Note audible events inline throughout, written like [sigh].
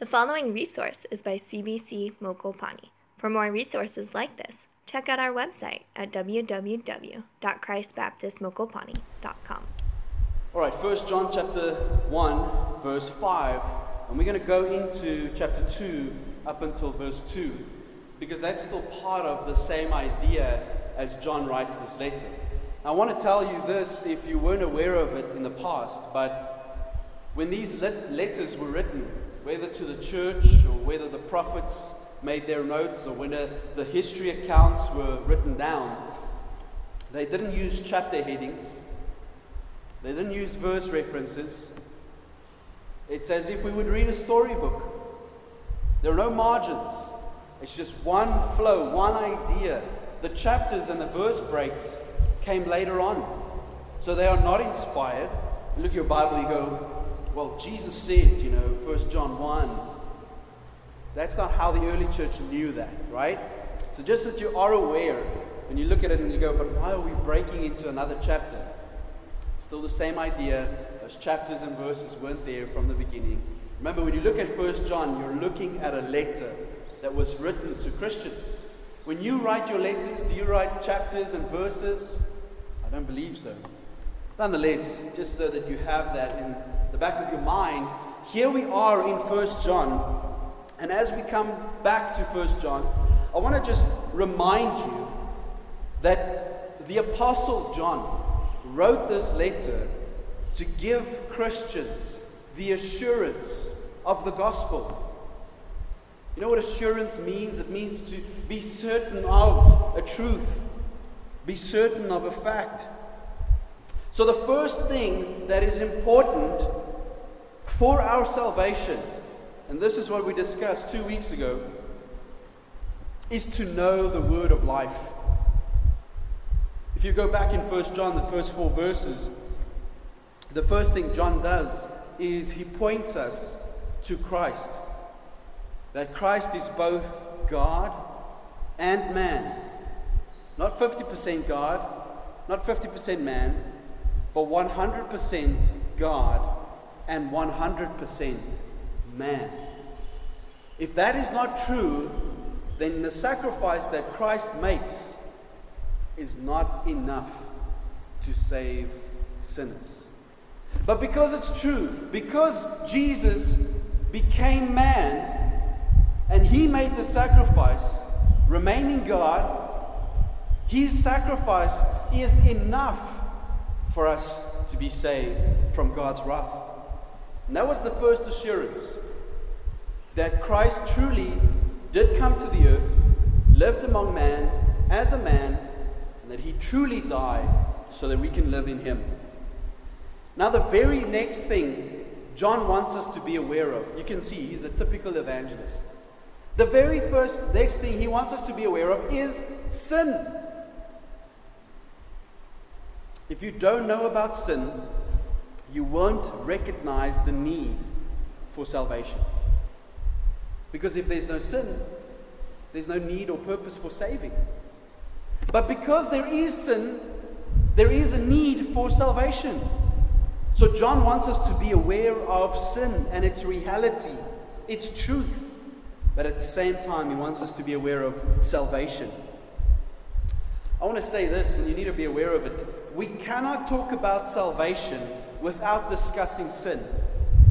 The following resource is by CBC Mokopani. For more resources like this, check out our website at www.christbaptistmokopani.com. All right, First John chapter 1, verse 5, and we're going to go into chapter 2 up until verse 2, because that's still part of the same idea as John writes this letter. I want to tell you this if you weren't aware of it in the past, but when these letters were written, whether to the church or whether the prophets made their notes or when the history accounts were written down, they didn't use chapter headings, they didn't use verse references. It's as if we would read a storybook. There are no margins. It's just one flow, one idea. The chapters and the verse breaks came later on. So they are not inspired. Look at your Bible, you go, well, Jesus said, you know, 1 John 1. That's not how the early church knew that, right? So just that you are aware, when you look at it and you go, but why are we breaking into another chapter? It's still the same idea. Those chapters and verses weren't there from the beginning. Remember, when you look at 1 John, you're looking at a letter that was written to Christians. When you write your letters, do you write chapters and verses? I don't believe so. Nonetheless, just so that you have that in the back of your mind, here we are in 1 John. And as we come back to 1 John, I want to just remind you that the Apostle John wrote this letter to give Christians the assurance of the gospel. You know what assurance means? It means to be certain of a truth, be certain of a fact. So, the first thing that is important for our salvation, and this is what we discussed two weeks ago, is to know the word of life. If you go back in 1 John, the first four verses, the first thing John does is he points us to Christ. That Christ is both God and man. Not 50% God, not 50% man, but 100% God and 100% man. If that is not true, then the sacrifice that Christ makes is not enough to save sinners. But because it's true, because Jesus became man and he made the sacrifice, remaining God, his sacrifice is enough for us to be saved from God's wrath. And that was the first assurance that Christ truly did come to the earth, lived among man as a man, and that he truly died so that we can live in him. Now, the very next thing John wants us to be aware of, you can see he's a typical evangelist. The very first next thing he wants us to be aware of is sin. If you don't know about sin, you won't recognize the need for salvation. Because if there's no sin, there's no need or purpose for saving. But because there is sin, there is a need for salvation. So John wants us to be aware of sin and its reality, its truth. But at the same time, he wants us to be aware of salvation. I want to say this, and you need to be aware of it. We cannot talk about salvation without discussing sin.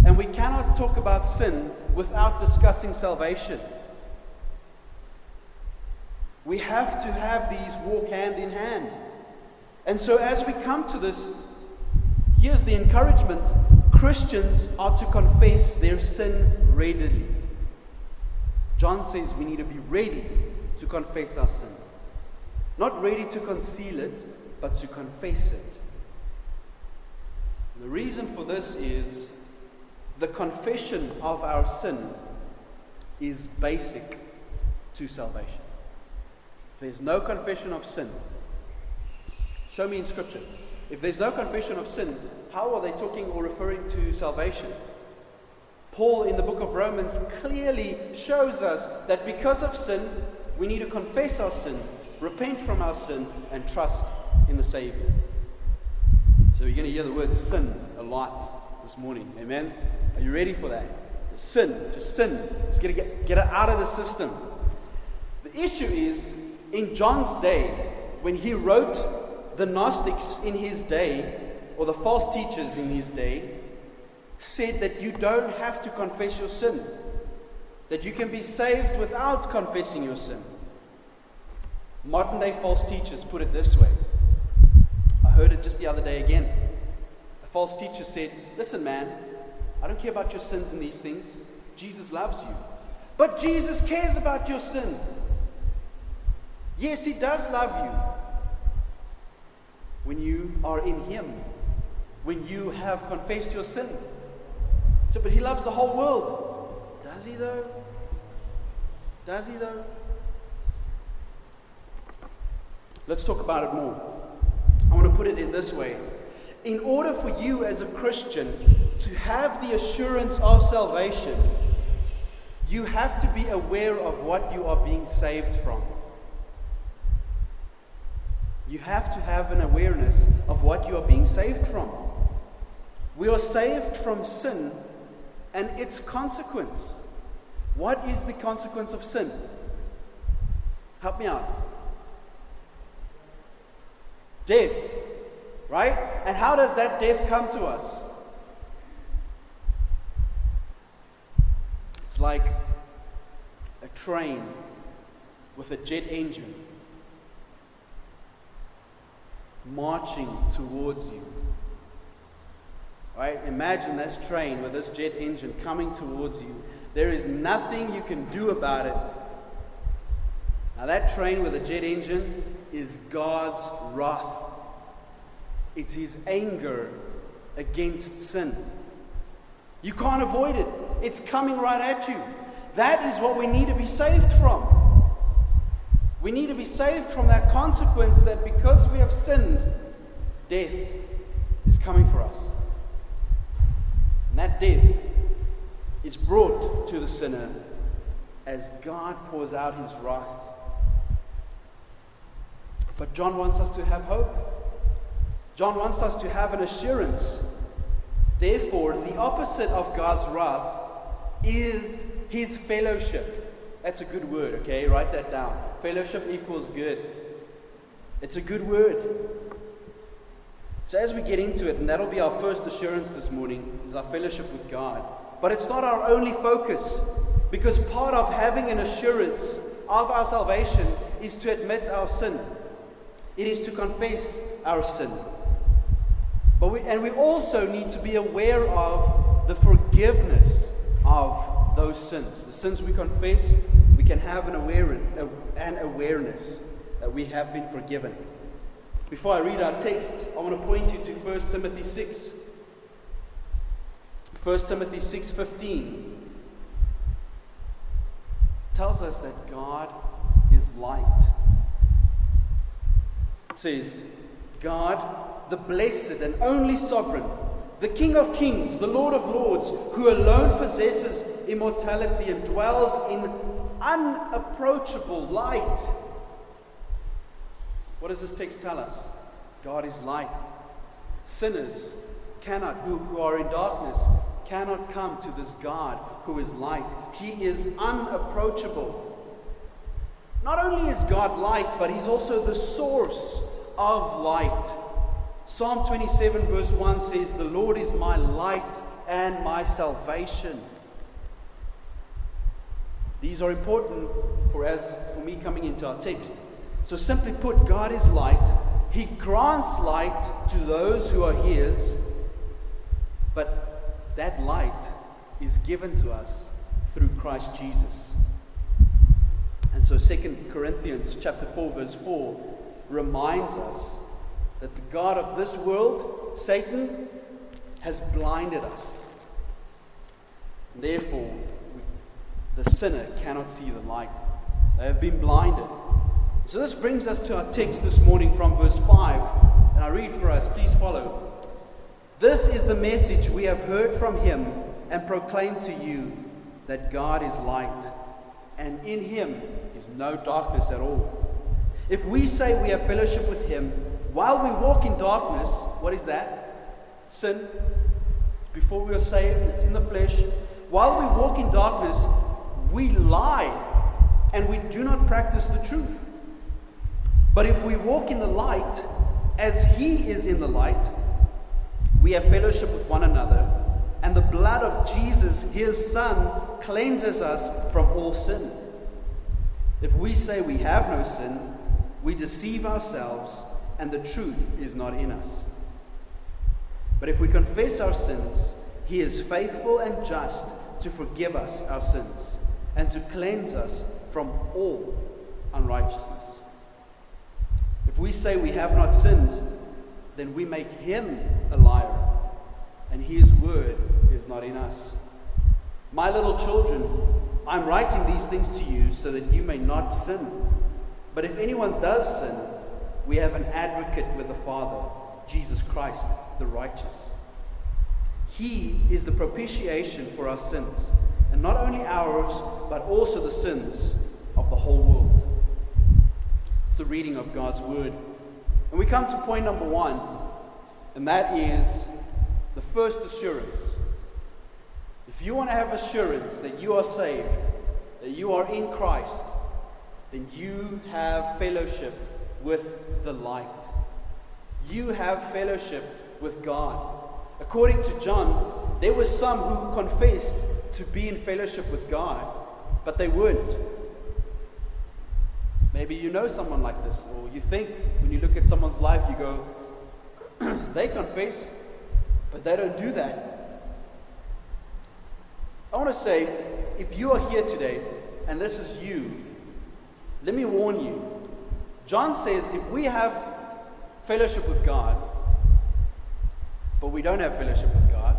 And we cannot talk about sin without discussing salvation. We have to have these walk hand in hand. And so, as we come to this, here's the encouragement Christians are to confess their sin readily. John says we need to be ready to confess our sin. Not ready to conceal it, but to confess it. The reason for this is the confession of our sin is basic to salvation. If there's no confession of sin, show me in Scripture. If there's no confession of sin, how are they talking or referring to salvation? Paul in the book of Romans clearly shows us that because of sin, we need to confess our sin, repent from our sin, and trust in the Savior. So you're going to hear the word sin a lot this morning. Amen? Are you ready for that? Sin, just sin. Just get, get, get it out of the system. The issue is, in John's day, when he wrote the Gnostics in his day, or the false teachers in his day, said that you don't have to confess your sin, that you can be saved without confessing your sin. Modern day false teachers put it this way. I heard it just the other day again. A false teacher said, Listen, man, I don't care about your sins and these things. Jesus loves you. But Jesus cares about your sin. Yes, He does love you. When you are in Him, when you have confessed your sin. So, but He loves the whole world. Does He, though? Does He, though? Let's talk about it more. I want to put it in this way. In order for you as a Christian to have the assurance of salvation, you have to be aware of what you are being saved from. You have to have an awareness of what you are being saved from. We are saved from sin and its consequence. What is the consequence of sin? Help me out. Death, right? And how does that death come to us? It's like a train with a jet engine marching towards you. Right? Imagine this train with this jet engine coming towards you. There is nothing you can do about it. Now, that train with a jet engine is God's wrath. It's his anger against sin. You can't avoid it, it's coming right at you. That is what we need to be saved from. We need to be saved from that consequence that because we have sinned, death is coming for us. And that death is brought to the sinner as God pours out his wrath but John wants us to have hope. John wants us to have an assurance. Therefore, the opposite of God's wrath is his fellowship. That's a good word, okay? Write that down. Fellowship equals good. It's a good word. So, as we get into it, and that'll be our first assurance this morning, is our fellowship with God. But it's not our only focus, because part of having an assurance of our salvation is to admit our sin. It is to confess our sin. But we, and we also need to be aware of the forgiveness of those sins. The sins we confess, we can have an, aware, an awareness that we have been forgiven. Before I read our text, I want to point you to 1 Timothy 6. 1 Timothy 6:15 tells us that God is light says, God, the blessed and only sovereign, the King of kings, the Lord of lords, who alone possesses immortality and dwells in unapproachable light. What does this text tell us? God is light. Sinners cannot, who, who are in darkness, cannot come to this God who is light. He is unapproachable. Not only is God light, but He's also the source of light. Psalm 27, verse 1 says, The Lord is my light and my salvation. These are important for as for me coming into our text. So simply put, God is light. He grants light to those who are his, but that light is given to us through Christ Jesus. And so 2 Corinthians chapter 4 verse 4 reminds us that the God of this world, Satan, has blinded us. And therefore, we, the sinner cannot see the light. They have been blinded. So this brings us to our text this morning from verse 5. And I read for us, please follow. This is the message we have heard from him and proclaimed to you that God is light, and in him is no darkness at all. If we say we have fellowship with him while we walk in darkness, what is that? Sin. Before we are saved, it's in the flesh. while we walk in darkness, we lie and we do not practice the truth. But if we walk in the light, as He is in the light, we have fellowship with one another, and the blood of Jesus, His Son, cleanses us from all sin. If we say we have no sin, we deceive ourselves, and the truth is not in us. But if we confess our sins, He is faithful and just to forgive us our sins and to cleanse us from all unrighteousness. If we say we have not sinned, then we make him a liar, and his word is not in us. My little children, I'm writing these things to you so that you may not sin. But if anyone does sin, we have an advocate with the Father, Jesus Christ, the righteous. He is the propitiation for our sins, and not only ours, but also the sins of the whole world. It's the reading of God's Word. And we come to point number one, and that is the first assurance. If you want to have assurance that you are saved, that you are in Christ, then you have fellowship with the light. You have fellowship with God. According to John, there were some who confessed to be in fellowship with God, but they weren't. Maybe you know someone like this, or you think when you look at someone's life, you go, [clears throat] they confess, but they don't do that. I want to say, if you are here today and this is you, let me warn you. John says if we have fellowship with God, but we don't have fellowship with God,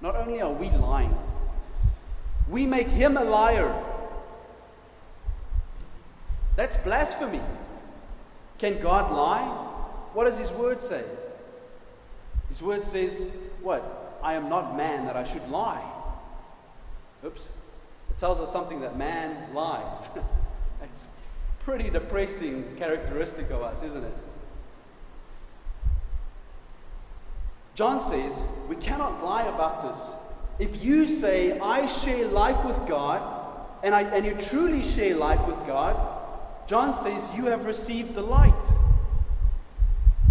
not only are we lying, we make him a liar. That's blasphemy. Can God lie? What does his word say? His word says, What? I am not man that I should lie. Oops. It tells us something that man lies. [laughs] That's pretty depressing characteristic of us, isn't it? John says we cannot lie about this. If you say, I share life with God, and, I, and you truly share life with God, John says you have received the light.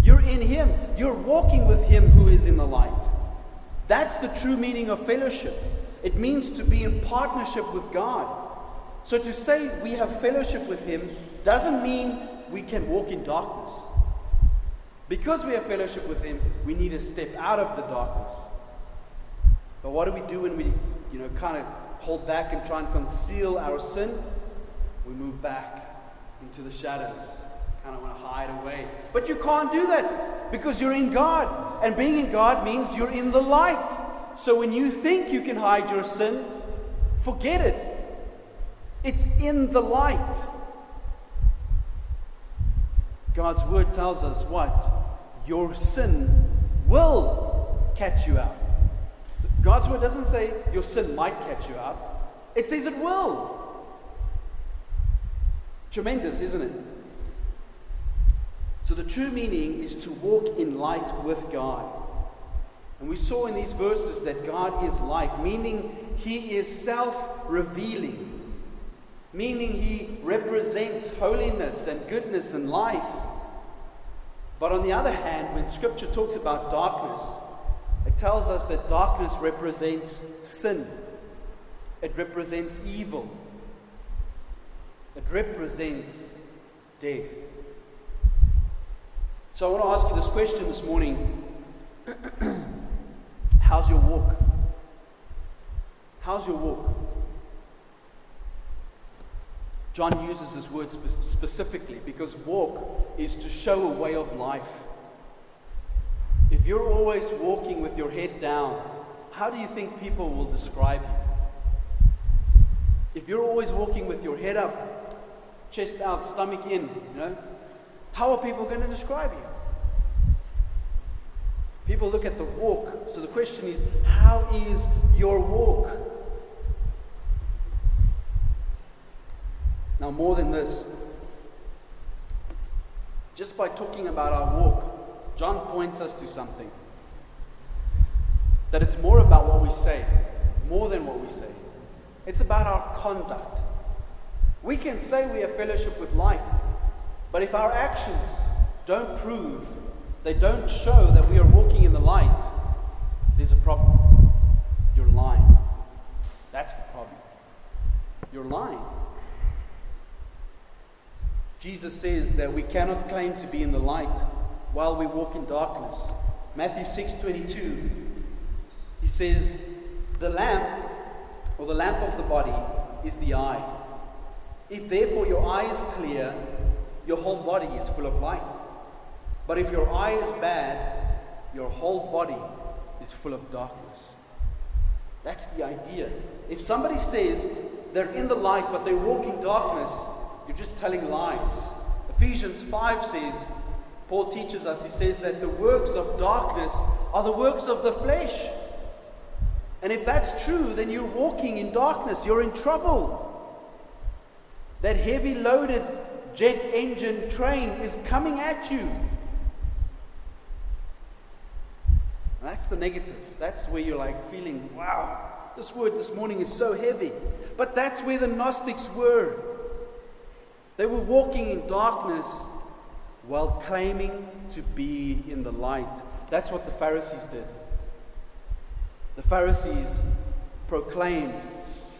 You're in Him, you're walking with Him who is in the light. That's the true meaning of fellowship. It means to be in partnership with God. So to say we have fellowship with Him doesn't mean we can walk in darkness. Because we have fellowship with Him, we need to step out of the darkness. But what do we do when we, you know, kind of hold back and try and conceal our sin? We move back into the shadows, kind of want to hide away. But you can't do that because you're in God. And being in God means you're in the light. So when you think you can hide your sin, forget it. It's in the light. God's word tells us what? Your sin will catch you out. God's word doesn't say your sin might catch you out, it says it will. Tremendous, isn't it? So, the true meaning is to walk in light with God. And we saw in these verses that God is light, meaning He is self revealing meaning he represents holiness and goodness and life. But on the other hand, when scripture talks about darkness, it tells us that darkness represents sin, it represents evil, it represents death. So I want to ask you this question this morning [clears throat] How's your walk? How's your walk? John uses this word spe- specifically because walk is to show a way of life. If you're always walking with your head down, how do you think people will describe you? If you're always walking with your head up, chest out, stomach in, you know, how are people going to describe you? People look at the walk. So the question is, how is your walk? Now, more than this, just by talking about our walk, John points us to something. That it's more about what we say, more than what we say. It's about our conduct. We can say we have fellowship with light, but if our actions don't prove, they don't show that we are walking in the light, there's a problem. You're lying. That's the problem. You're lying. Jesus says that we cannot claim to be in the light while we walk in darkness. Matthew 6:22 he says the lamp or the lamp of the body is the eye. If therefore your eye is clear, your whole body is full of light. But if your eye is bad, your whole body is full of darkness. That's the idea. If somebody says they're in the light but they walk in darkness, you're just telling lies. Ephesians 5 says, Paul teaches us, he says that the works of darkness are the works of the flesh. And if that's true, then you're walking in darkness, you're in trouble. That heavy loaded jet engine train is coming at you. that's the negative. That's where you're like feeling, wow, this word this morning is so heavy. But that's where the Gnostics were. They were walking in darkness while claiming to be in the light. That's what the Pharisees did. The Pharisees proclaimed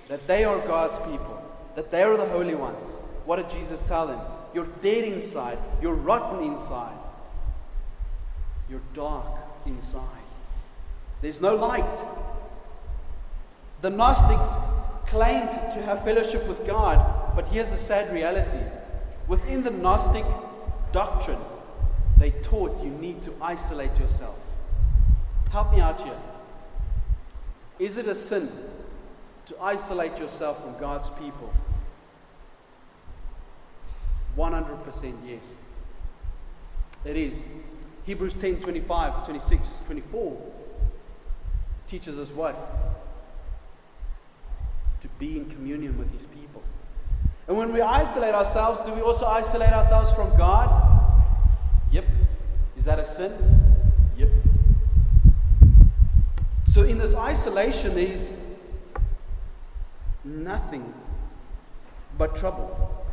that they are God's people, that they are the holy ones. What did Jesus tell them? You're dead inside, you're rotten inside, you're dark inside. There's no light. The Gnostics claimed to have fellowship with God, but here's the sad reality. Within the Gnostic doctrine, they taught you need to isolate yourself. Help me out here. Is it a sin to isolate yourself from God's people? 100% yes. It is. Hebrews 10 25, 26, 24 teaches us what? To be in communion with His people. And when we isolate ourselves, do we also isolate ourselves from God? Yep. Is that a sin? Yep. So in this isolation, there's nothing but trouble.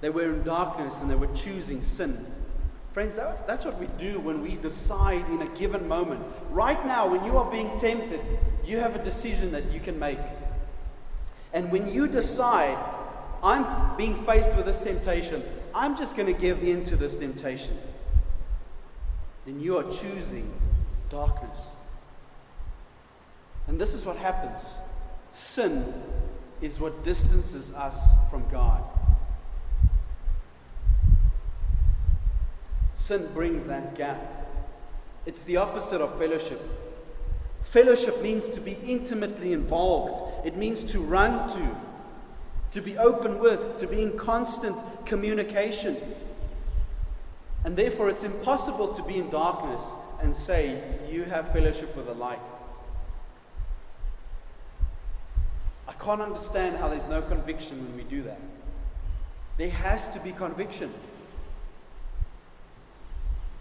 They were in darkness and they were choosing sin. Friends, that's, that's what we do when we decide in a given moment. Right now, when you are being tempted, you have a decision that you can make. And when you decide, I'm being faced with this temptation, I'm just going to give in to this temptation, then you are choosing darkness. And this is what happens sin is what distances us from God. Sin brings that gap. It's the opposite of fellowship. Fellowship means to be intimately involved, it means to run to, to be open with, to be in constant communication. And therefore, it's impossible to be in darkness and say, You have fellowship with the light. I can't understand how there's no conviction when we do that. There has to be conviction.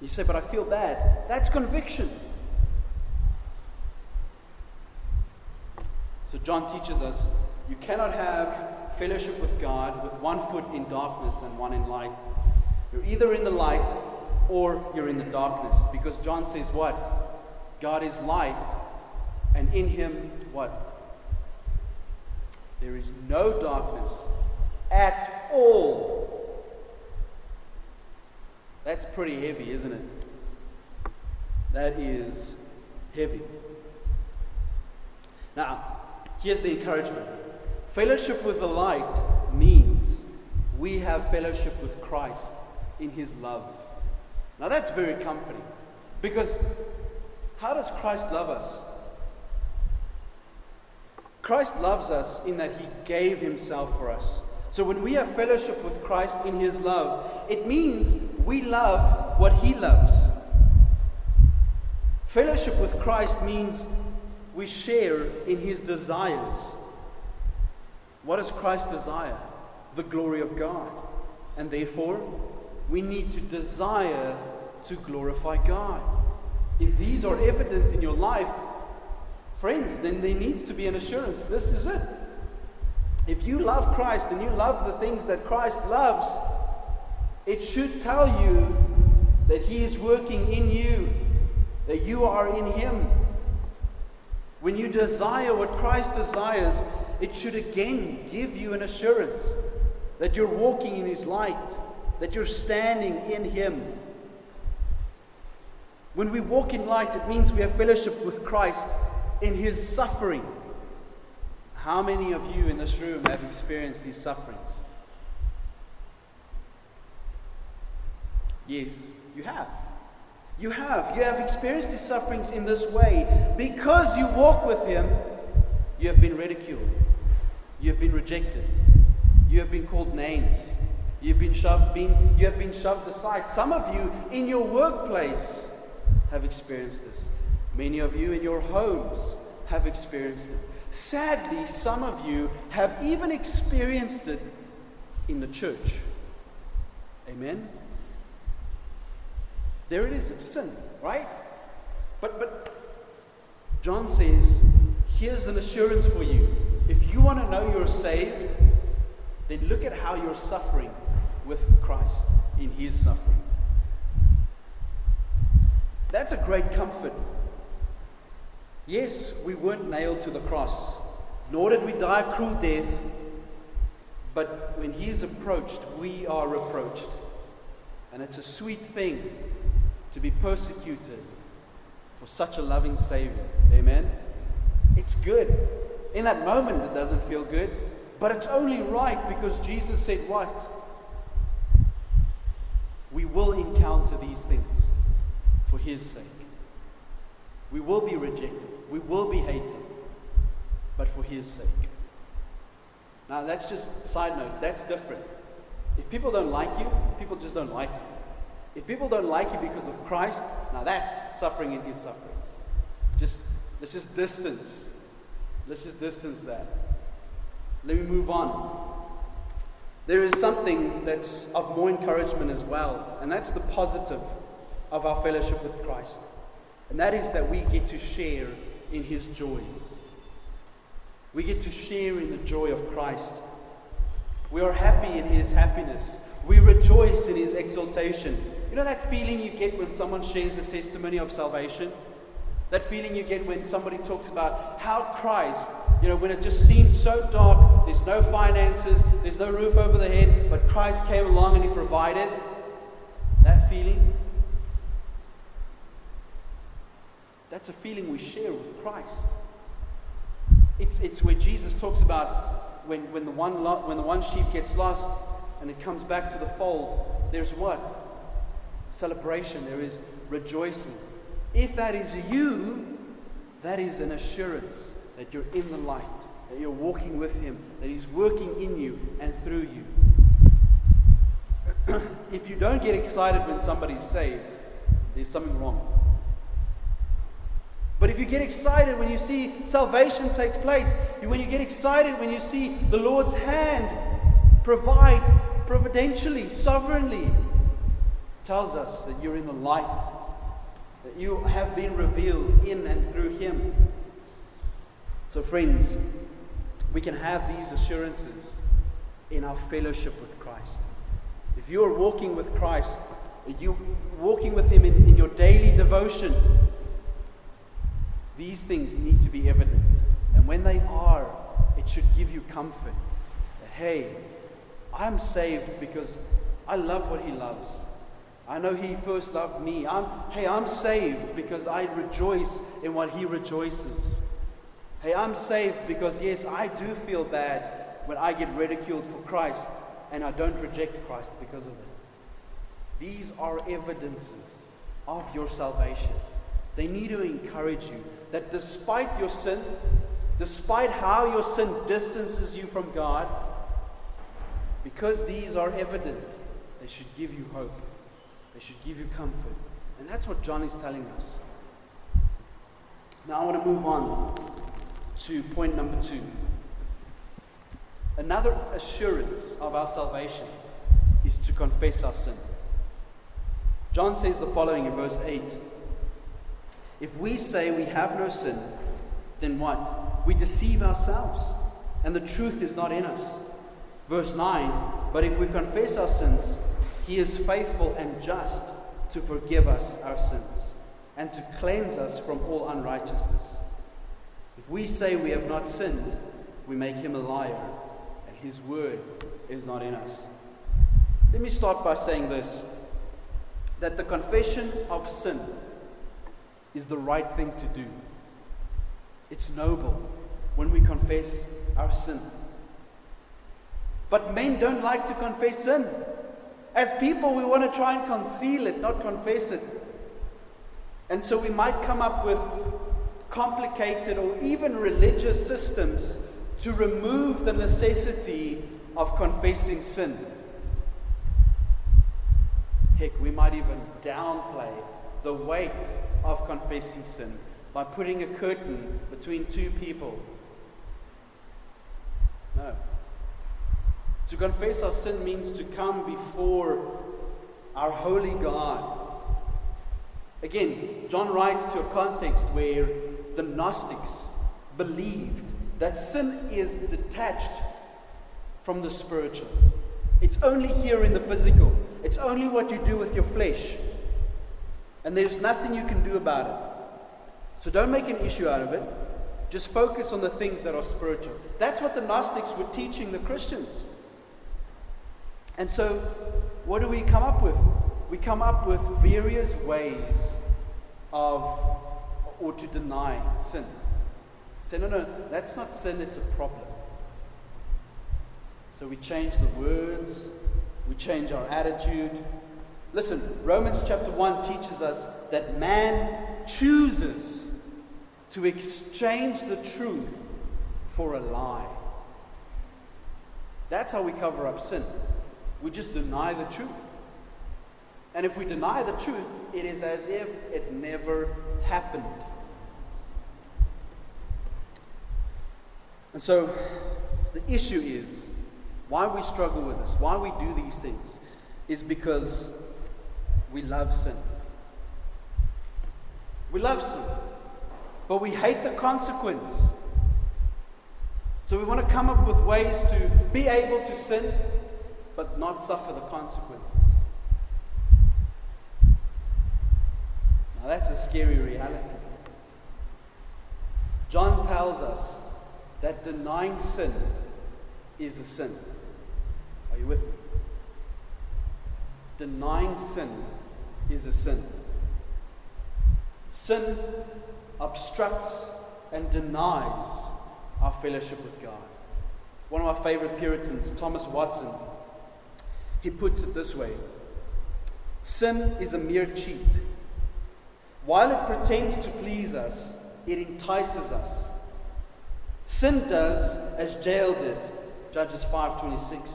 You say, But I feel bad. That's conviction. So, John teaches us you cannot have fellowship with God with one foot in darkness and one in light. You're either in the light or you're in the darkness. Because John says, What? God is light, and in him, what? There is no darkness at all. That's pretty heavy, isn't it? That is heavy. Now, here's the encouragement fellowship with the light means we have fellowship with Christ in his love. Now, that's very comforting because how does Christ love us? Christ loves us in that he gave himself for us. So when we have fellowship with Christ in his love, it means we love what he loves. Fellowship with Christ means we share in his desires. What does Christ desire? The glory of God. And therefore, we need to desire to glorify God. If these are evident in your life, friends, then there needs to be an assurance. This is it. If you love Christ and you love the things that Christ loves, it should tell you that He is working in you, that you are in Him. When you desire what Christ desires, it should again give you an assurance that you're walking in His light, that you're standing in Him. When we walk in light, it means we have fellowship with Christ in His suffering. How many of you in this room have experienced these sufferings? Yes, you have. You have. You have experienced these sufferings in this way. Because you walk with Him, you have been ridiculed. You have been rejected. You have been called names. You've been shoved, been, you have been shoved aside. Some of you in your workplace have experienced this. Many of you in your homes have experienced it. Sadly, some of you have even experienced it in the church. Amen? There it is, it's sin, right? But, but John says, here's an assurance for you. If you want to know you're saved, then look at how you're suffering with Christ in his suffering. That's a great comfort. Yes, we weren't nailed to the cross, nor did we die a cruel death, but when he is approached, we are reproached. And it's a sweet thing to be persecuted for such a loving Savior. Amen? It's good. In that moment, it doesn't feel good, but it's only right because Jesus said, What? We will encounter these things for His sake. We will be rejected, we will be hated, but for His sake. Now, that's just side note, that's different. If people don't like you, people just don't like you. If people don't like you because of Christ, now that's suffering in his sufferings. Just let's just distance. Let's just distance that. Let me move on. There is something that's of more encouragement as well, and that's the positive of our fellowship with Christ. And that is that we get to share in his joys. We get to share in the joy of Christ. We are happy in his happiness. We rejoice in his exaltation. You know that feeling you get when someone shares a testimony of salvation? That feeling you get when somebody talks about how Christ, you know, when it just seemed so dark, there's no finances, there's no roof over the head, but Christ came along and He provided. That feeling, that's a feeling we share with Christ. It's, it's where Jesus talks about when, when, the one lo- when the one sheep gets lost and it comes back to the fold, there's what? Celebration, there is rejoicing. If that is you, that is an assurance that you're in the light, that you're walking with Him, that He's working in you and through you. [clears throat] if you don't get excited when somebody's saved, there's something wrong. But if you get excited when you see salvation takes place, when you get excited when you see the Lord's hand provide providentially, sovereignly, tells us that you're in the light, that you have been revealed in and through Him. So, friends, we can have these assurances in our fellowship with Christ. If you are walking with Christ, you walking with Him in, in your daily devotion, these things need to be evident. And when they are, it should give you comfort that, hey, I'm saved because I love what He loves. I know He first loved me. I'm, hey, I'm saved because I rejoice in what He rejoices. Hey, I'm saved because, yes, I do feel bad when I get ridiculed for Christ and I don't reject Christ because of it. These are evidences of your salvation. They need to encourage you that despite your sin, despite how your sin distances you from God, because these are evident, they should give you hope. They should give you comfort. And that's what John is telling us. Now I want to move on to point number two. Another assurance of our salvation is to confess our sin. John says the following in verse 8 If we say we have no sin, then what? We deceive ourselves, and the truth is not in us. Verse 9 But if we confess our sins, he is faithful and just to forgive us our sins and to cleanse us from all unrighteousness. If we say we have not sinned, we make him a liar, and his word is not in us. Let me start by saying this that the confession of sin is the right thing to do. It's noble when we confess our sin. But men don't like to confess sin. As people, we want to try and conceal it, not confess it. And so we might come up with complicated or even religious systems to remove the necessity of confessing sin. Heck, we might even downplay the weight of confessing sin by putting a curtain between two people. No. To confess our sin means to come before our holy God. Again, John writes to a context where the Gnostics believed that sin is detached from the spiritual. It's only here in the physical, it's only what you do with your flesh. And there's nothing you can do about it. So don't make an issue out of it. Just focus on the things that are spiritual. That's what the Gnostics were teaching the Christians. And so, what do we come up with? We come up with various ways of, or to deny sin. Say, no, no, that's not sin, it's a problem. So we change the words, we change our attitude. Listen, Romans chapter 1 teaches us that man chooses to exchange the truth for a lie. That's how we cover up sin. We just deny the truth. And if we deny the truth, it is as if it never happened. And so the issue is why we struggle with this, why we do these things, is because we love sin. We love sin, but we hate the consequence. So we want to come up with ways to be able to sin but not suffer the consequences. Now, that's a scary reality. John tells us that denying sin is a sin. Are you with me? Denying sin is a sin. Sin obstructs and denies our fellowship with God. One of my favorite Puritans, Thomas Watson, he puts it this way Sin is a mere cheat. While it pretends to please us, it entices us. Sin does as Jael did, Judges 5:26.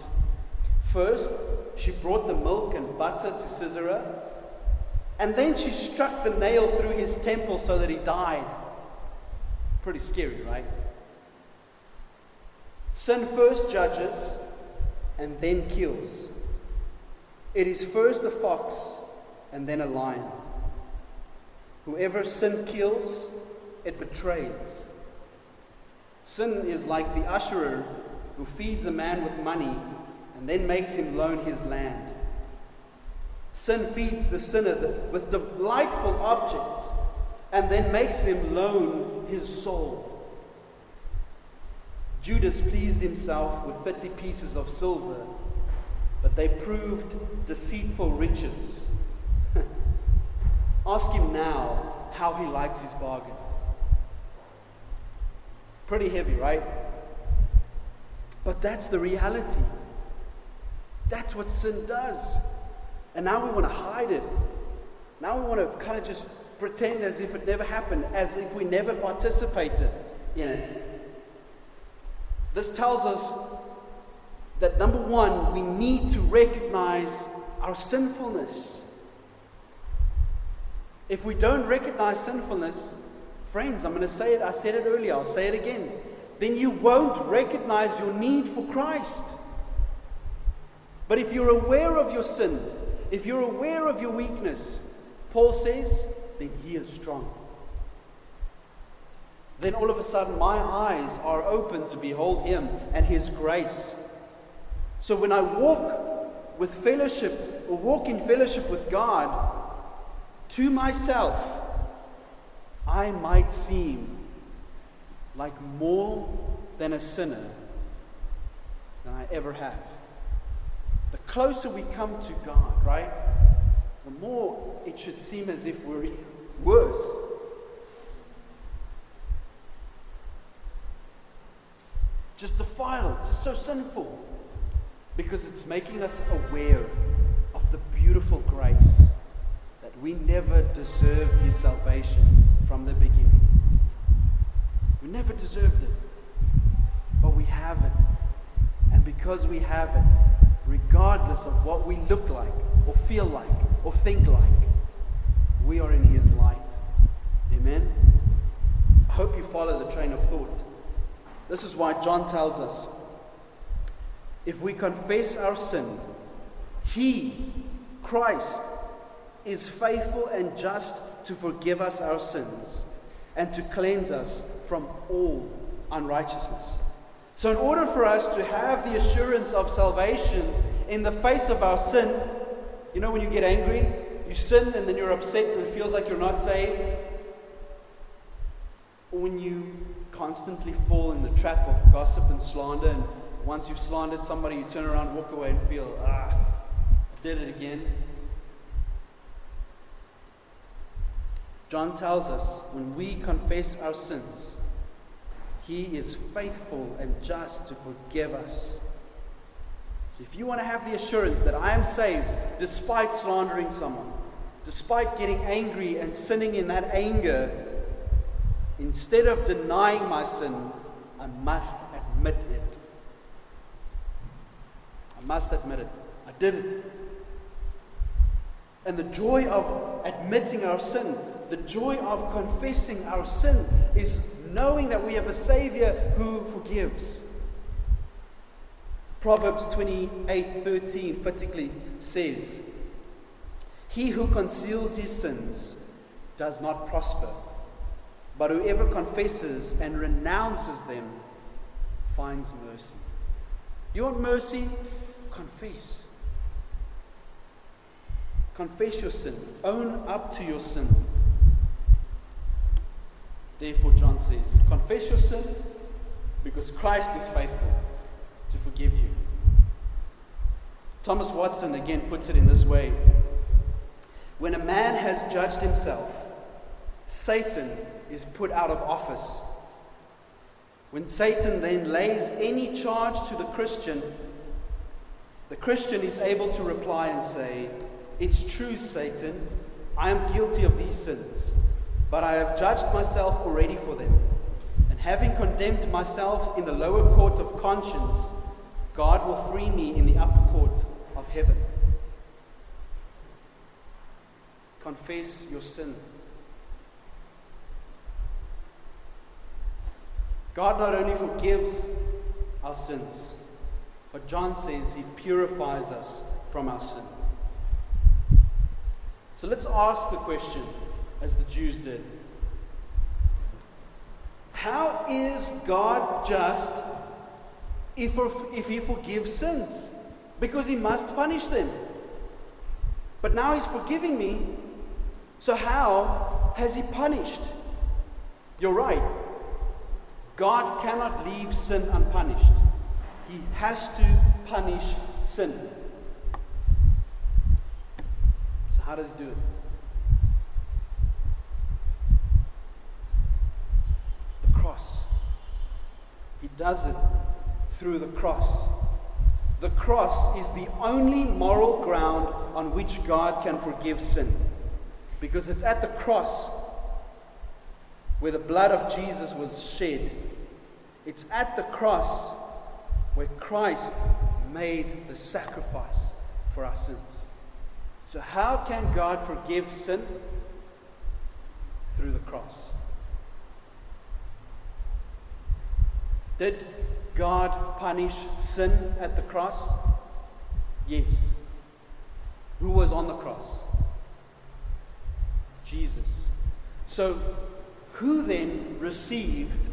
First, she brought the milk and butter to Sisera, and then she struck the nail through his temple so that he died. Pretty scary, right? Sin first judges and then kills. It is first a fox and then a lion. Whoever sin kills, it betrays. Sin is like the usurer who feeds a man with money and then makes him loan his land. Sin feeds the sinner with delightful objects and then makes him loan his soul. Judas pleased himself with 30 pieces of silver but they proved deceitful riches. [laughs] Ask him now how he likes his bargain. Pretty heavy, right? But that's the reality. That's what sin does. And now we want to hide it. Now we want to kind of just pretend as if it never happened, as if we never participated in it. This tells us that number one, we need to recognize our sinfulness. If we don't recognize sinfulness, friends, I'm going to say it, I said it earlier, I'll say it again, then you won't recognize your need for Christ. But if you're aware of your sin, if you're aware of your weakness, Paul says, then he is strong. then all of a sudden my eyes are open to behold Him and His grace. So when I walk with fellowship or walk in fellowship with God, to myself, I might seem like more than a sinner than I ever have. The closer we come to God, right, the more it should seem as if we're [laughs] worse. Just defiled, just so sinful. Because it's making us aware of the beautiful grace that we never deserved His salvation from the beginning. We never deserved it, but we have it. And because we have it, regardless of what we look like, or feel like, or think like, we are in His light. Amen? I hope you follow the train of thought. This is why John tells us if we confess our sin, He, Christ, is faithful and just to forgive us our sins and to cleanse us from all unrighteousness. So, in order for us to have the assurance of salvation in the face of our sin, you know, when you get angry, you sin and then you're upset and it feels like you're not saved. Or when you constantly fall in the trap of gossip and slander, and once you've slandered somebody, you turn around, walk away, and feel, ah, I did it again. John tells us when we confess our sins, he is faithful and just to forgive us. So, if you want to have the assurance that I am saved despite slandering someone, despite getting angry and sinning in that anger, instead of denying my sin, I must admit it. Must admit it. I did it. And the joy of admitting our sin, the joy of confessing our sin, is knowing that we have a Savior who forgives. Proverbs 28 13 particularly says, He who conceals his sins does not prosper, but whoever confesses and renounces them finds mercy. You want mercy? Confess. Confess your sin. Own up to your sin. Therefore, John says, confess your sin because Christ is faithful to forgive you. Thomas Watson again puts it in this way When a man has judged himself, Satan is put out of office. When Satan then lays any charge to the Christian, the Christian is able to reply and say, It's true, Satan, I am guilty of these sins. But I have judged myself already for them. And having condemned myself in the lower court of conscience, God will free me in the upper court of heaven. Confess your sin. God not only forgives our sins, but John says he purifies us from our sin. So let's ask the question as the Jews did. How is God just if, if he forgives sins? Because he must punish them. But now he's forgiving me. So how has he punished? You're right. God cannot leave sin unpunished. He has to punish sin. So how does he do it? The cross. He does it through the cross. The cross is the only moral ground on which God can forgive sin. Because it's at the cross where the blood of Jesus was shed. It's at the cross where Christ made the sacrifice for our sins. So, how can God forgive sin? Through the cross. Did God punish sin at the cross? Yes. Who was on the cross? Jesus. So, Who then received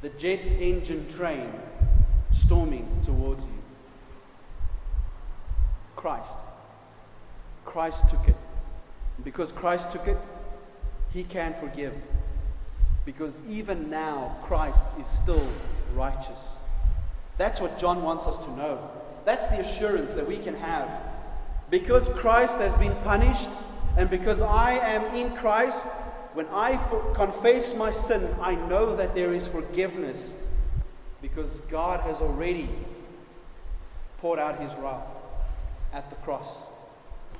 the jet engine train storming towards you? Christ. Christ took it. Because Christ took it, he can forgive. Because even now, Christ is still righteous. That's what John wants us to know. That's the assurance that we can have. Because Christ has been punished, and because I am in Christ, when I confess my sin, I know that there is forgiveness. Because God has already poured out his wrath at the cross.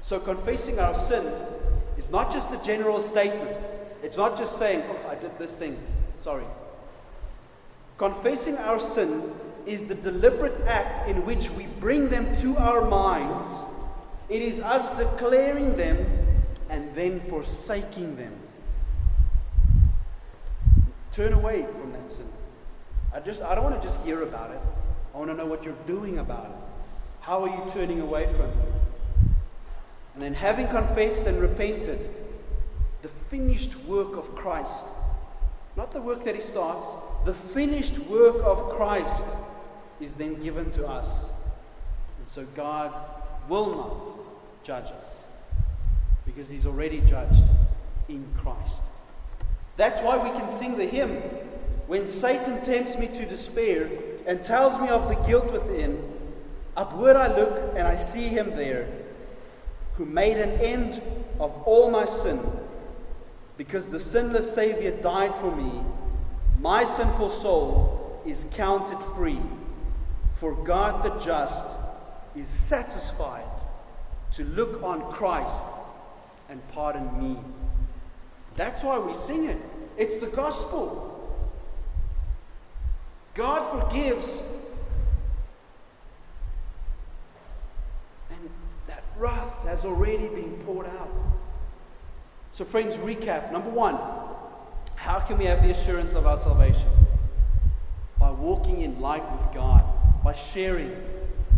So, confessing our sin is not just a general statement, it's not just saying, Oh, I did this thing, sorry. Confessing our sin is the deliberate act in which we bring them to our minds. It is us declaring them and then forsaking them. Turn away from that sin. I just I don't want to just hear about it. I want to know what you're doing about it. How are you turning away from it? And then having confessed and repented, the finished work of Christ, not the work that he starts, the finished work of Christ is then given to us. And so God will not judge us because he's already judged in Christ. That's why we can sing the hymn. When Satan tempts me to despair and tells me of the guilt within, upward I look and I see him there, who made an end of all my sin. Because the sinless Savior died for me, my sinful soul is counted free. For God the just is satisfied to look on Christ and pardon me. That's why we sing it. It's the gospel. God forgives. And that wrath has already been poured out. So, friends, recap. Number one, how can we have the assurance of our salvation? By walking in light with God, by sharing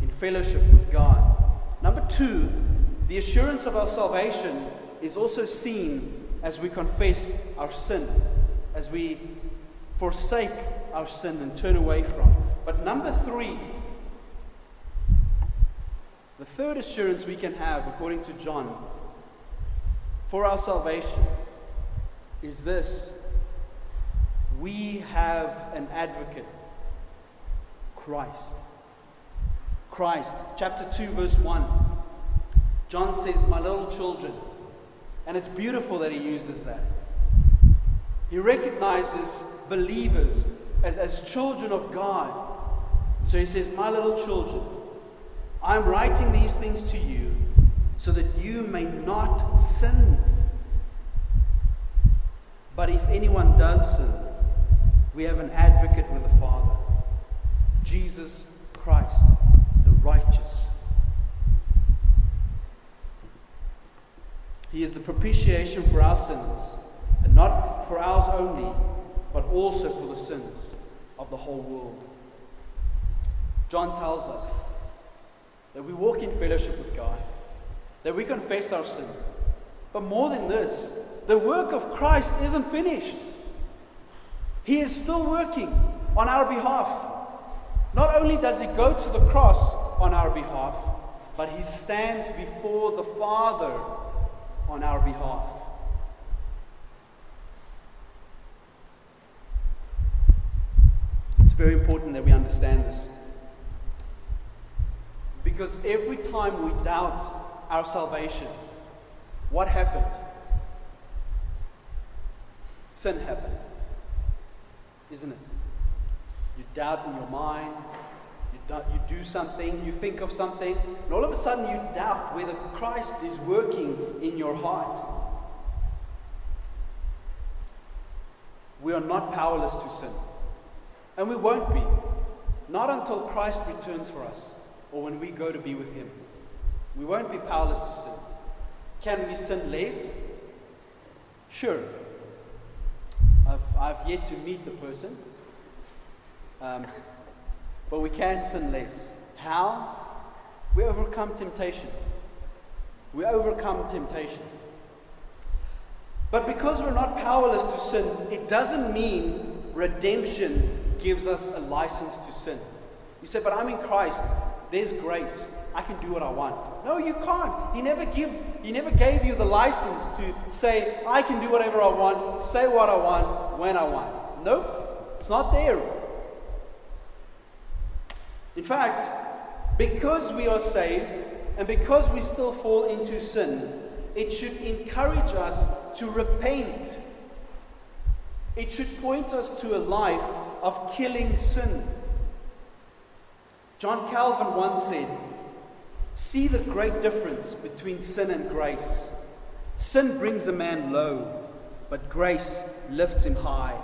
in fellowship with God. Number two, the assurance of our salvation is also seen as we confess our sin, as we forsake our sin and turn away from. But number three, the third assurance we can have, according to John, for our salvation is this we have an advocate, Christ. Christ, chapter 2, verse 1. John says, My little children. And it's beautiful that he uses that. He recognizes believers as, as children of God. So he says, My little children, I'm writing these things to you so that you may not sin. But if anyone does sin, we have an advocate with the Father, Jesus Christ, the righteous. He is the propitiation for our sins, and not for ours only, but also for the sins of the whole world. John tells us that we walk in fellowship with God, that we confess our sin. But more than this, the work of Christ isn't finished. He is still working on our behalf. Not only does he go to the cross on our behalf, but he stands before the Father on our behalf. It's very important that we understand this. Because every time we doubt our salvation, what happened? Sin happened. Isn't it? You doubt in your mind, you, doubt, you do something, you think of something, and all of a sudden you doubt whether Christ is working in your heart. We are not powerless to sin. And we won't be. Not until Christ returns for us or when we go to be with Him. We won't be powerless to sin. Can we sin less? Sure. I've, I've yet to meet the person. Um, [laughs] but we can sin less. How? We overcome temptation. We overcome temptation. But because we're not powerless to sin, it doesn't mean redemption gives us a license to sin. You say, but I'm in Christ. There's grace. I can do what I want. No, you can't. He never give he never gave you the license to say, I can do whatever I want, say what I want, when I want. Nope. It's not there. In fact, because we are saved and because we still fall into sin, it should encourage us to repent. It should point us to a life of killing sin. John Calvin once said, See the great difference between sin and grace. Sin brings a man low, but grace lifts him high.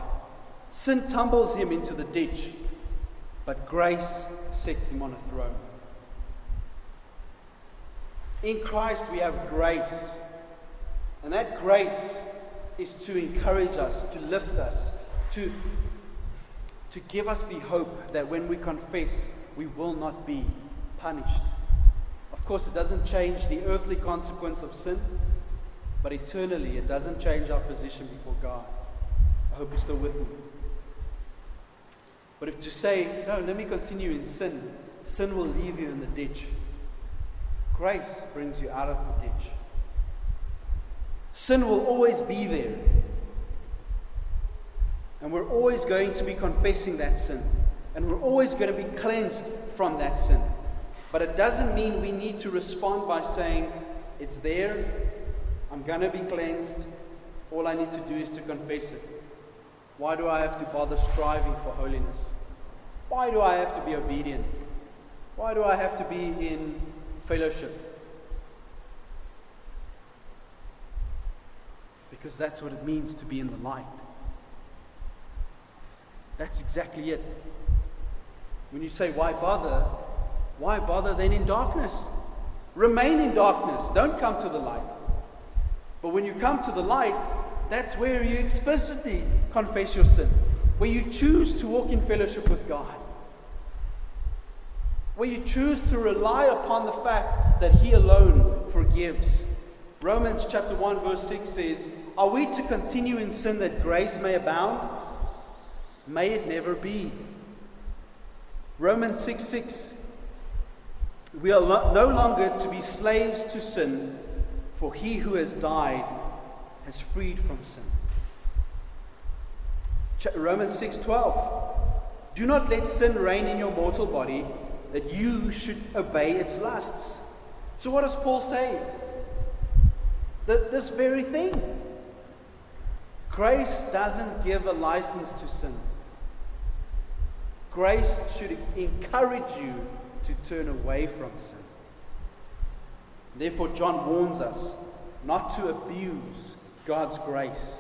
Sin tumbles him into the ditch, but grace sets him on a throne. In Christ, we have grace. And that grace is to encourage us, to lift us, to, to give us the hope that when we confess, we will not be punished. Of course, it doesn't change the earthly consequence of sin, but eternally, it doesn't change our position before God. I hope you're still with me. But if to say, no, let me continue in sin, sin will leave you in the ditch. Grace brings you out of the ditch. Sin will always be there. And we're always going to be confessing that sin. And we're always going to be cleansed from that sin. But it doesn't mean we need to respond by saying, It's there, I'm going to be cleansed, all I need to do is to confess it. Why do I have to bother striving for holiness? Why do I have to be obedient? Why do I have to be in fellowship? Because that's what it means to be in the light. That's exactly it. When you say, why bother? Why bother then in darkness? Remain in darkness. Don't come to the light. But when you come to the light, that's where you explicitly confess your sin, where you choose to walk in fellowship with God, where you choose to rely upon the fact that He alone forgives. Romans chapter 1, verse 6 says, Are we to continue in sin that grace may abound? May it never be. Romans 6 6 we are no longer to be slaves to sin, for he who has died has freed from sin. Romans 6:12 Do not let sin reign in your mortal body that you should obey its lusts. So what does Paul say? That this very thing. Grace doesn't give a license to sin. Grace should encourage you to turn away from sin. Therefore, John warns us not to abuse God's grace,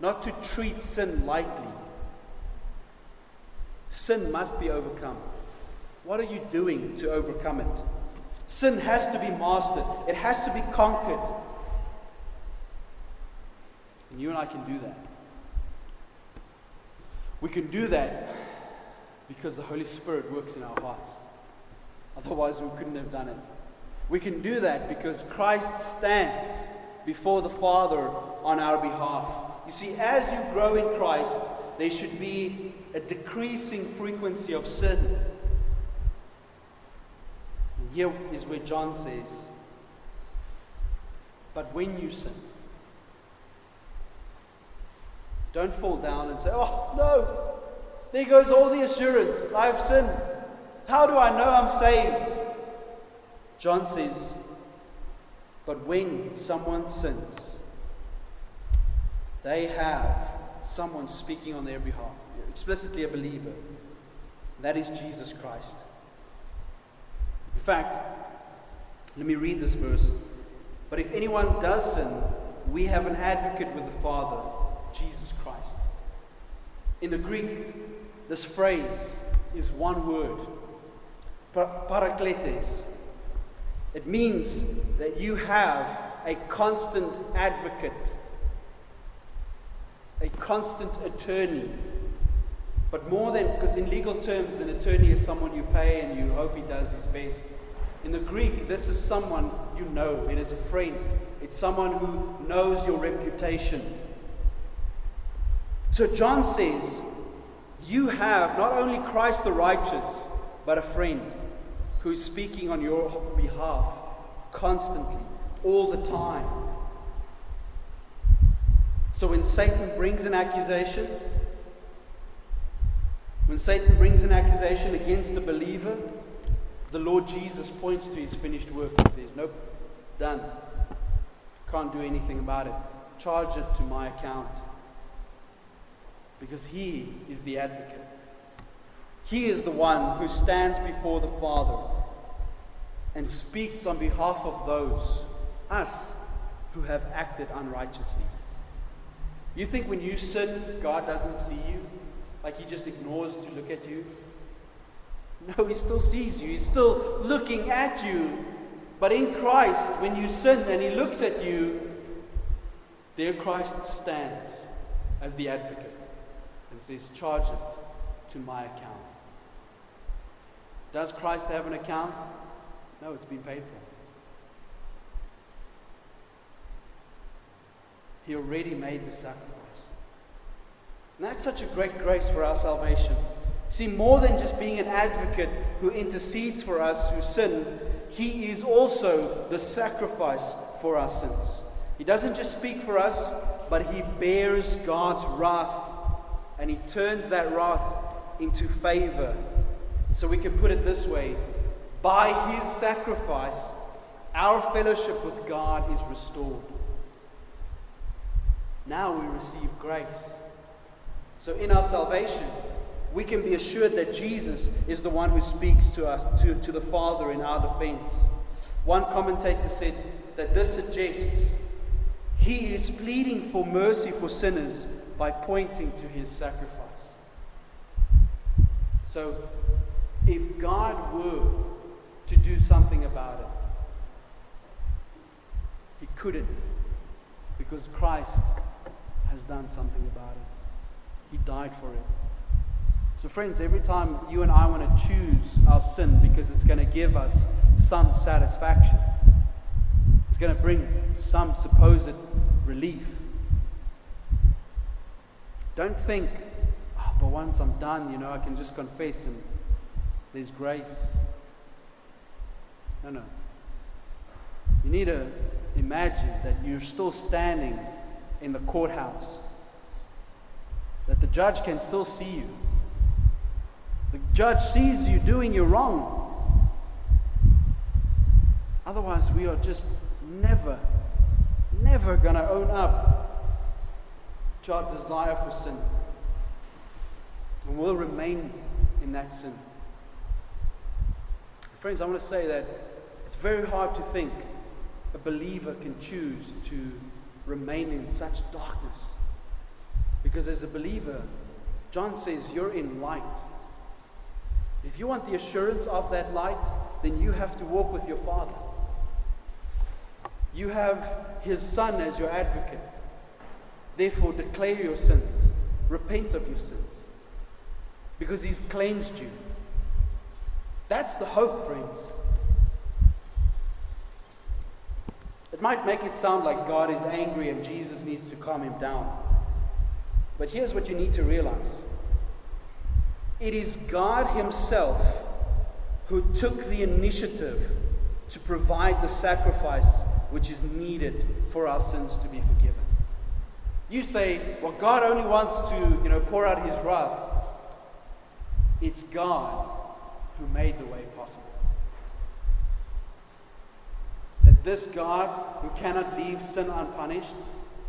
not to treat sin lightly. Sin must be overcome. What are you doing to overcome it? Sin has to be mastered, it has to be conquered. And you and I can do that. We can do that because the Holy Spirit works in our hearts. Otherwise, we couldn't have done it. We can do that because Christ stands before the Father on our behalf. You see, as you grow in Christ, there should be a decreasing frequency of sin. And here is where John says, But when you sin, don't fall down and say, Oh, no, there goes all the assurance. I have sinned. How do I know I'm saved? John says, But when someone sins, they have someone speaking on their behalf, explicitly a believer. That is Jesus Christ. In fact, let me read this verse. But if anyone does sin, we have an advocate with the Father, Jesus. In the Greek, this phrase is one word parakletes. It means that you have a constant advocate, a constant attorney. But more than, because in legal terms, an attorney is someone you pay and you hope he does his best. In the Greek, this is someone you know, it is a friend, it's someone who knows your reputation. So John says, You have not only Christ the righteous, but a friend who is speaking on your behalf constantly, all the time. So when Satan brings an accusation, when Satan brings an accusation against the believer, the Lord Jesus points to his finished work and says, Nope, it's done. Can't do anything about it. Charge it to my account. Because he is the advocate. He is the one who stands before the Father and speaks on behalf of those, us, who have acted unrighteously. You think when you sin, God doesn't see you? Like he just ignores to look at you? No, he still sees you. He's still looking at you. But in Christ, when you sin and he looks at you, there Christ stands as the advocate says, Charge it to my account. Does Christ have an account? No, it's been paid for. He already made the sacrifice. And that's such a great grace for our salvation. See, more than just being an advocate who intercedes for us who sin, he is also the sacrifice for our sins. He doesn't just speak for us, but he bears God's wrath and he turns that wrath into favor. So we can put it this way by his sacrifice, our fellowship with God is restored. Now we receive grace. So in our salvation, we can be assured that Jesus is the one who speaks to, us, to, to the Father in our defense. One commentator said that this suggests he is pleading for mercy for sinners by pointing to his sacrifice. So, if God were to do something about it. He couldn't because Christ has done something about it. He died for it. So, friends, every time you and I want to choose our sin because it's going to give us some satisfaction, it's going to bring some supposed relief. Don't think, oh, but once I'm done, you know, I can just confess and there's grace. No, no. You need to imagine that you're still standing in the courthouse, that the judge can still see you. The judge sees you doing your wrong. Otherwise, we are just never, never going to own up to our desire for sin. And we'll remain in that sin. Friends, I want to say that it's very hard to think a believer can choose to remain in such darkness. Because as a believer, John says you're in light. If you want the assurance of that light, then you have to walk with your Father. You have His Son as your advocate. Therefore, declare your sins, repent of your sins, because He's cleansed you. That's the hope, friends. It might make it sound like God is angry and Jesus needs to calm him down. But here's what you need to realize it is God Himself who took the initiative to provide the sacrifice which is needed for our sins to be forgiven. You say, well, God only wants to, you know, pour out his wrath. It's God who made the way possible. That this God who cannot leave sin unpunished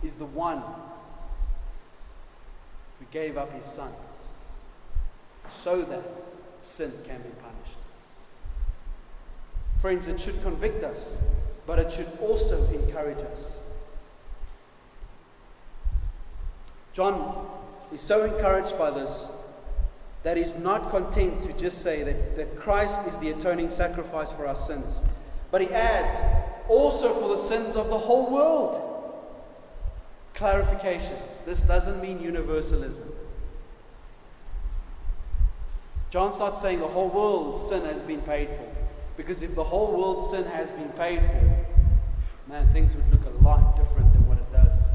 is the one who gave up his son so that sin can be punished. Friends, it should convict us, but it should also encourage us. John is so encouraged by this that he's not content to just say that, that Christ is the atoning sacrifice for our sins, but he adds, also for the sins of the whole world. Clarification this doesn't mean universalism. John's not saying the whole world's sin has been paid for. Because if the whole world's sin has been paid for, man, things would look a lot different than what it does.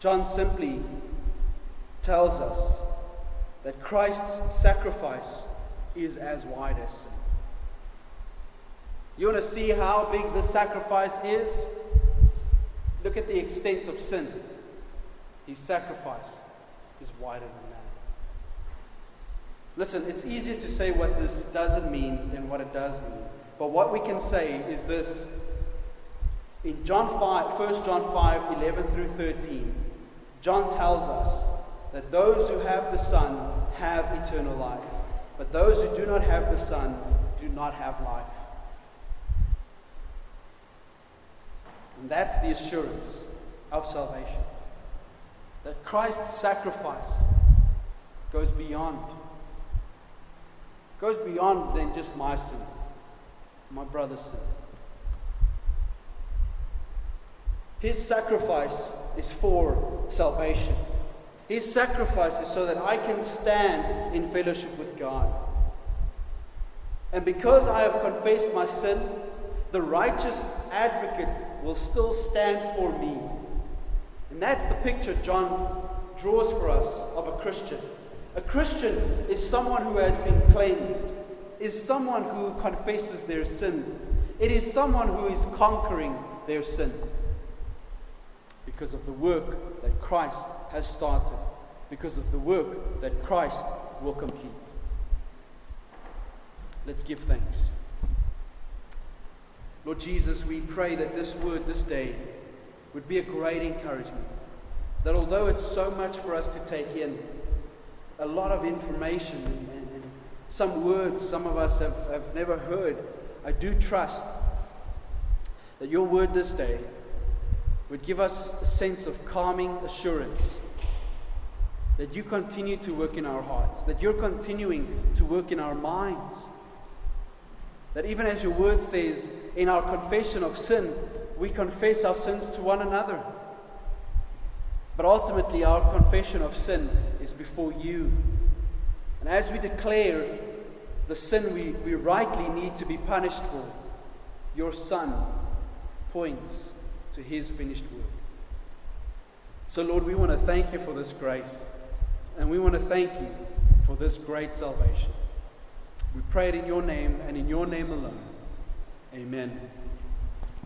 John simply tells us that Christ's sacrifice is as wide as sin. You want to see how big the sacrifice is? Look at the extent of sin. His sacrifice is wider than that. Listen, it's easier to say what this doesn't mean than what it does mean. But what we can say is this. In John 5, 1 John 5, 11 through 13, John tells us that those who have the Son have eternal life, but those who do not have the Son do not have life. And that's the assurance of salvation. That Christ's sacrifice goes beyond goes beyond than just my sin, my brother's sin. His sacrifice is for salvation. His sacrifice is so that I can stand in fellowship with God. And because I have confessed my sin, the righteous advocate will still stand for me. And that's the picture John draws for us of a Christian. A Christian is someone who has been cleansed, is someone who confesses their sin. It is someone who is conquering their sin because of the work that Christ has started, because of the work that Christ will complete. Let's give thanks. Lord Jesus, we pray that this word this day would be a great encouragement. That although it's so much for us to take in, a lot of information and, and, and some words some of us have, have never heard, I do trust that your word this day would give us a sense of calming assurance that you continue to work in our hearts, that you're continuing to work in our minds. That even as your word says, in our confession of sin, we confess our sins to one another. But ultimately, our confession of sin is before you. And as we declare the sin we, we rightly need to be punished for, your Son points to his finished work. So, Lord, we want to thank you for this grace. And we want to thank you for this great salvation. We pray it in your name and in your name alone. Amen.